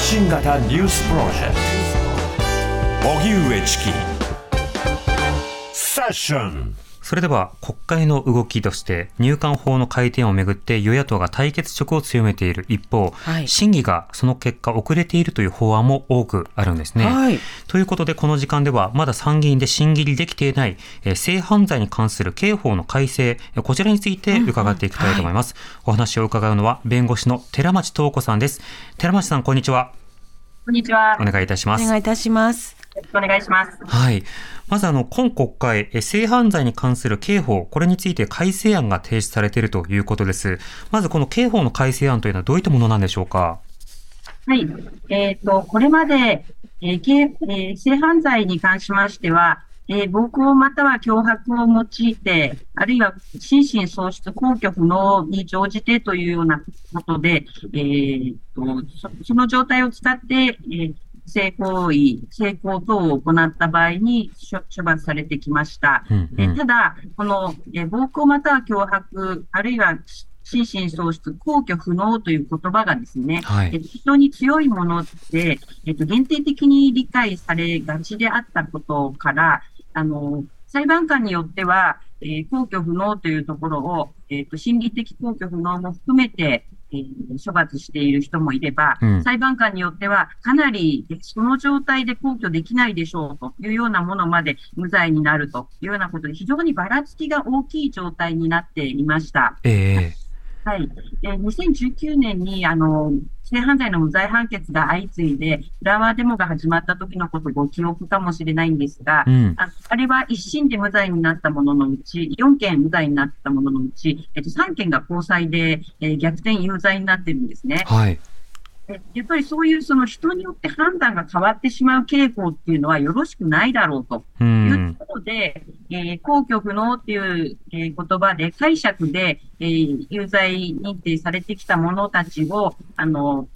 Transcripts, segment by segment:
新型ニュースプロジェクト。荻上チキセッションそれでは国会の動きとして入管法の改定をめぐって与野党が対決色を強めている一方、はい、審議がその結果遅れているという法案も多くあるんですね。はい、ということでこの時間ではまだ参議院で審議入りできていない、えー、性犯罪に関する刑法の改正こちらについて伺っていきたいと思います。うんうんはい、お話を伺うのは弁護士の寺町東子さんです。寺町さんこんにちは。こんにちは。お願いいたします。お願いいたします。よろしくお願いします。はい。まずあの、今国会、性犯罪に関する刑法、これについて改正案が提出されているということです。まずこの刑法の改正案というのはどういったものなんでしょうか？はい。えっ、ー、と、これまで、えーえー、性犯罪に関しましては、えー、暴行または脅迫を用いて、あるいは心神喪失、公挙不能に乗じてというようなことで、えーと、そその状態を使って、えー、性行為、性交等を行った場合に処罰されてきました。うんうん、ただ、このえ暴行または脅迫、あるいは心神喪失、公挙不能という言葉がですね、はい、非常に強いもので、えっと、限定的に理解されがちであったことから、あの、裁判官によっては、えー、公挙不能というところを、えっ、と、心理的公挙不能も含めて、えー、処罰している人もいれば、うん、裁判官によっては、かなりその状態で控挙できないでしょうというようなものまで無罪になるというようなことで、非常にばらつきが大きい状態になっていました。えーはい。えー、2019年に、あの、性犯罪の無罪判決が相次いで、フラワーデモが始まった時のことご記憶かもしれないんですが、うん、ああれは一審で無罪になったもののうち、4件無罪になったもののうち、えっと、3件が高裁で、えー、逆転有罪になってるんですね。はい。やっぱりそういうその人によって判断が変わってしまう傾向っていうのはよろしくないだろうというところで、えー、公共不能っていう、えー、言葉で解釈で、えー、有罪認定されてきた者たちを、あの、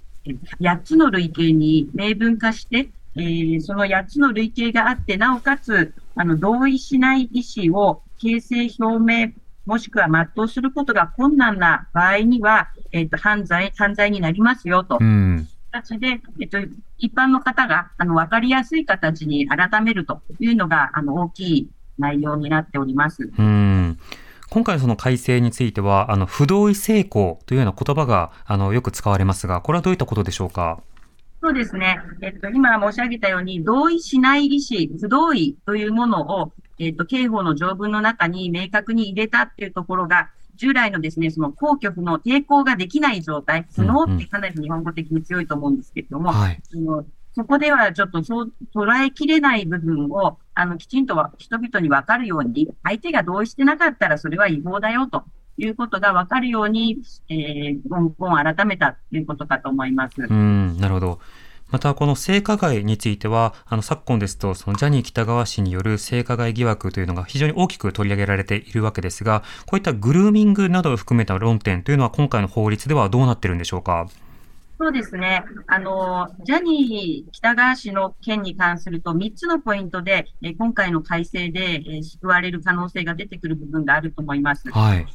8つの類型に明文化して、えー、その8つの類型があって、なおかつ、あの、同意しない意思を形成表明、もしくは全うすることが困難な場合には、えっ、ー、と、犯罪、犯罪になりますよと。うん形で、えっと、一般の方が、あの、わかりやすい形に改めるというのが、あの、大きい内容になっております。うん今回のその改正については、あの、不同意性交というような言葉が、あの、よく使われますが、これはどういったことでしょうか？そうですね。えっと、今申し上げたように、同意しない意思、不同意というものを、えっと、刑法の条文の中に明確に入れたっていうところが、従来のですね、その公局の抵抗ができない状態、不能ってかなり日本語的に強いと思うんですけれども、はい、そのそこではちょっとそう捉えきれない部分を、あの、きちんと人々にわかるように、相手が同意してなかったらそれは違法だよということがわかるように、えー、文言を改めたということかと思います。うん、なるほど。また、この性加害については、あの、昨今ですと、そのジャニー喜多川氏による性加害疑惑というのが非常に大きく取り上げられているわけですが、こういったグルーミングなどを含めた論点というのは、今回の法律ではどうなってるんでしょうか？そうですね。あの、ジャニー喜多川氏の件に関すると、3つのポイントで、え今回の改正で、え救われる可能性が出てくる部分があると思います。はい。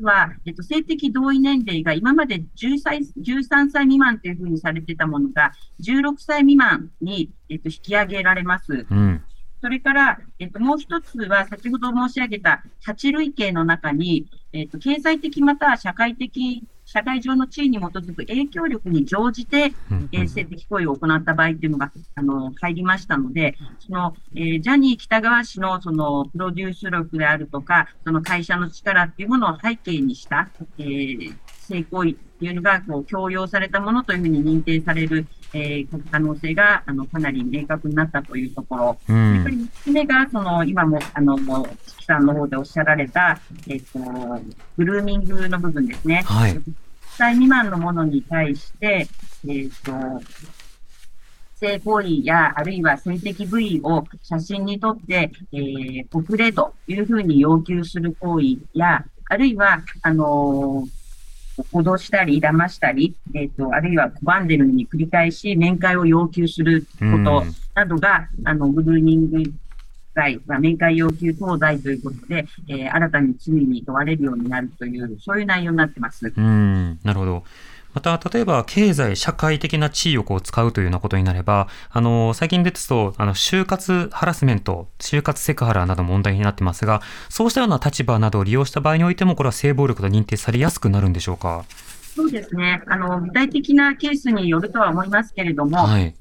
は、えっと、性的同意年齢が今まで10歳13歳未満というふうにされてたものが、16歳未満に、えっと、引き上げられます。うん、それから、えっと、もう一つは、先ほど申し上げた8類型の中に、えっと、経済的または社会的社会上の地位に基づく影響力に乗じて、えー、性的行為を行った場合っていうのが、あの、入りましたので、その、えー、ジャニー喜多川氏のその、プロデュース力であるとか、その会社の力っていうものを背景にした、えー、性行為っていうのが、こう、強要されたものというふうに認定される、えー、可能性が、あの、かなり明確になったというところ。うん、やっぱり3つ目が、その、今も、あの、さんの方でおっしゃられた、えっ、と、グルーミングの部分ですね。はい。歳未満のものに対して、えっ、と、性行為や、あるいは性的部位を写真に撮って、えー、送れというふうに要求する行為や、あるいは、あのー、脅したり、騙したり、えっ、ー、と、あるいは拒んでるのに繰り返し面会を要求することなどが、あの、グルーニング罪、まあ、面会要求等罪ということで、えー、新たに罪に問われるようになるという、そういう内容になってます。うん、なるほど。また、例えば経済、社会的な地位をこう使うというようなことになれば、あの、最近ですと、あの、就活ハラスメント、就活セクハラなど問題になってますが、そうしたような立場などを利用した場合においても、これは性暴力と認定されやすくなるんでしょうか？そうですね。あの、具体的なケースによるとは思いますけれども、はい、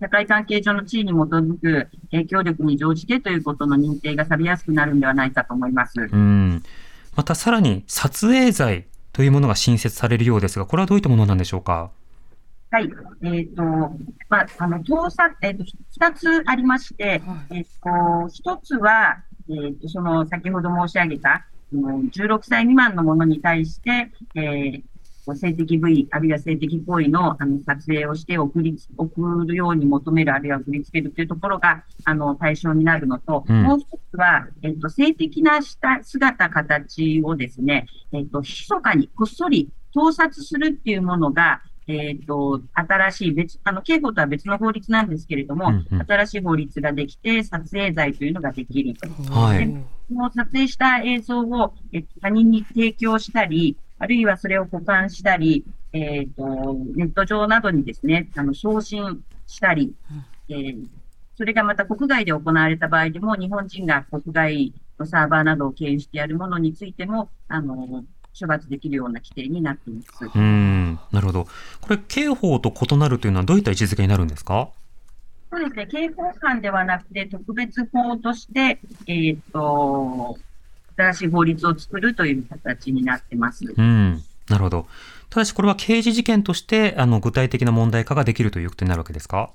社会関係上の地位に基づく影響力に乗じてということの認定がされやすくなるんではないかと思います。うん。またさらに撮影罪というものが新設されるようですが、これはどういったものなんでしょうか？はい。えっ、ー、と、まあ、あの、盗撮、えっ、ー、と、二つありまして、えっ、と、一つは、えっ、と、その、先ほど申し上げた、16歳未満のものに対して、えー、性的部位、あるいは性的行為のあの撮影をして送り、送るように求める、あるいは送りつけるというところが、あの、対象になるのと、うん、もう一つは、えっと、性的な姿、形をですね、えっと、密かに、こっそり盗撮するっていうものが、えっ、と、新しい別、あの、刑法とは別の法律なんですけれども、うんうん、新しい法律ができて、撮影罪というのができると。はい。その撮影した映像を、え他人に提供したり、あるいはそれを保管したり、えっ、ー、と、ネット上などにですね、あの、送信したり、えー、それがまた国外で行われた場合でも、日本人が国外のサーバーなどを経由してやるものについても、あの、処罰できるような規定になっています。うん、なるほど。これ、刑法と異なるというのはどういった位置づけになるんですか？そうですね。刑法犯ではなくて、特別法として、えっ、ー、と、新しい法律を作るという形になってます。うん、なるほど。ただしこれは刑事事件としてあの具体的な問題化ができるということになるわけですか？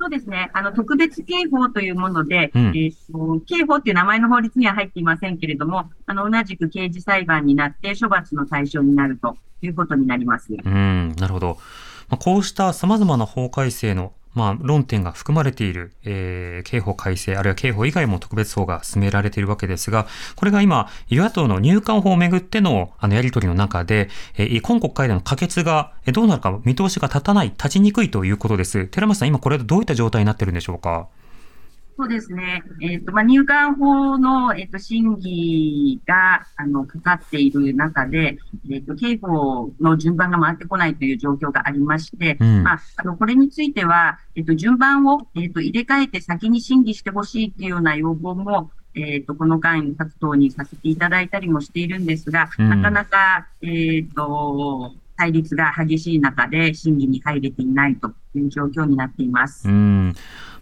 そうですね。あの、特別刑法というもので、うん、えーと、刑法っていう名前の法律には入っていませんけれども、あの、同じく刑事裁判になって処罰の対象になるということになります。うん、なるほど。まあ、こうした様々な法改正のまあ、論点が含まれている、えー、刑法改正、あるいは刑法以外も特別法が進められているわけですが、これが今、与野党の入管法をめぐっての、あの、やり取りの中で、えー、今国会での可決が、どうなるか見通しが立たない、立ちにくいということです。寺松さん、今これどういった状態になってるんでしょうか？そうですね。えっ、ー、と、まあ、入管法の、えっ、ー、と、審議が、あの、かかっている中で、えっ、ー、と、刑法の順番が回ってこないという状況がありまして、うん、まあ、あの、これについては、えっ、と、順番を、えっ、と、入れ替えて先に審議してほしいっていうような要望も、えっ、と、この間、活動にさせていただいたりもしているんですが、うん、なかなか、えっ、と、対立が激しい中で審議に入れていないという状況になっています。うん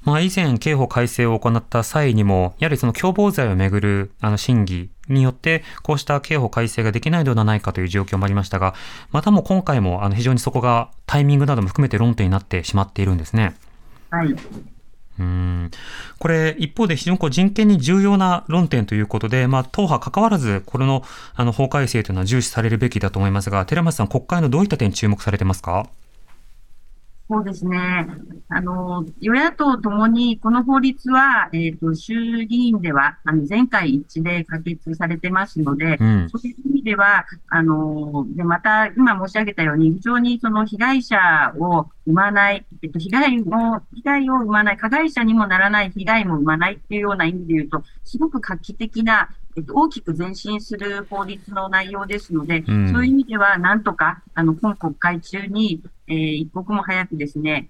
まあ、以前、刑法改正を行った際にも、やはりその共謀罪をめぐるあの審議によって、こうした刑法改正ができないのではないかという状況もありましたが、またも今回もあの非常にそこがタイミングなども含めて論点になってしまっているんですね。はい。うん。これ、一方で非常にこう人権に重要な論点ということで、まあ、党派関わらず、これのあの法改正というのは重視されるべきだと思いますが、寺松さん、国会のどういった点に注目されてますか？そうですね。あの、与野党ともに、この法律は、えっ、ー、と、衆議院では、あの、前回一致で可決されてますので、うん、そういう意味では、あの、で、また、今申し上げたように、非常にその被害者を生まない、えっと、被害も、被害を生まない、加害者にもならない被害も生まないっていうような意味で言うと、すごく画期的な、えっと、大きく前進する法律の内容ですので、うん、そういう意味では、なんとか、あの、今国会中に、えー、一刻も早くですね、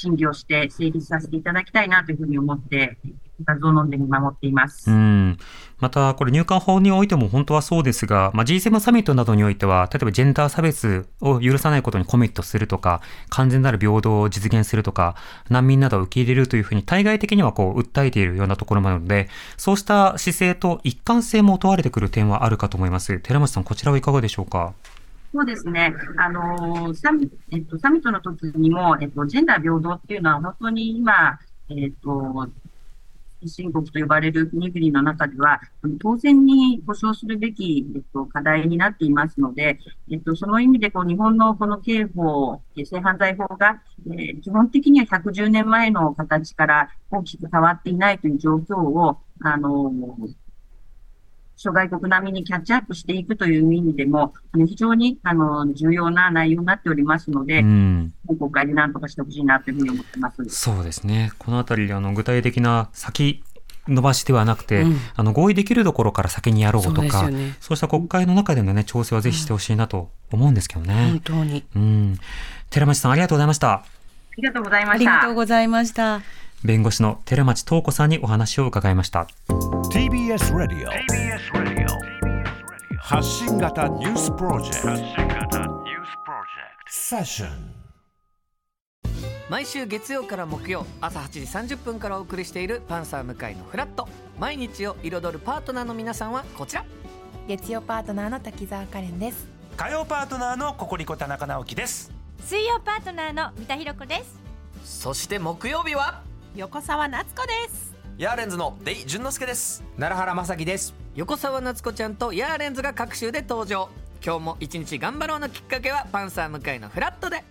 審議をして成立させていただきたいなというふうに思って、画像飲んで見守っています。うんまた、これ入管法においても本当はそうですが、まあ、G7 サミットなどにおいては、例えばジェンダー差別を許さないことにコミットするとか、完全なる平等を実現するとか、難民などを受け入れるというふうに対外的にはこう訴えているようなところもあるので、そうした姿勢と一貫性も問われてくる点はあるかと思います。寺松さん、こちらはいかがでしょうか？そうですね。あのサミ、えっと、サミットの時にも、えっと、ジェンダー平等っていうのは本当に今、えっと、新国と呼ばれる国々の中では、当然に保障するべき、えっと、課題になっていますので、えっと、その意味でこう日本のこの刑法、性犯罪法が、えー、基本的には110年前の形から大きく変わっていないという状況を、あの、諸外国並みにキャッチアップしていくという意味でも、あの非常にあの重要な内容になっておりますので、うん、国会で何とかしてほしいなというふうに思ってます。そうですね。このあたり、あの具体的な先伸ばしではなくて、うん、あの合意できるところから先にやろうとか、ね、そうした国会の中でのね調整はぜひしてほしいなと思うんですけどね。本当に。うん。寺町さんありがとうございました。ありがとうございました。ありがとうございました。弁護士の寺町東子さんにお話を伺いました。TBS ラディオ。TBS ラディオ。発信型ニュースプロジェクト。発信型ニュースプロジェクト。セッション。毎週月曜から木曜朝8時30分からお送りしている「パンサー向井のフラット」毎日を彩るパートナーの皆さんはこちら月曜パートナーの滝沢カレンです火曜パートナーのココリコ田中直樹です水曜パートナーの三田寛子ですそして木曜日は？横澤夏子ですヤーレンズのデイ淳之介です。奈良原雅樹です。横澤夏子ちゃんとヤーレンズが各週で登場。今日も一日頑張ろうのきっかけはパンサー向井のフラットで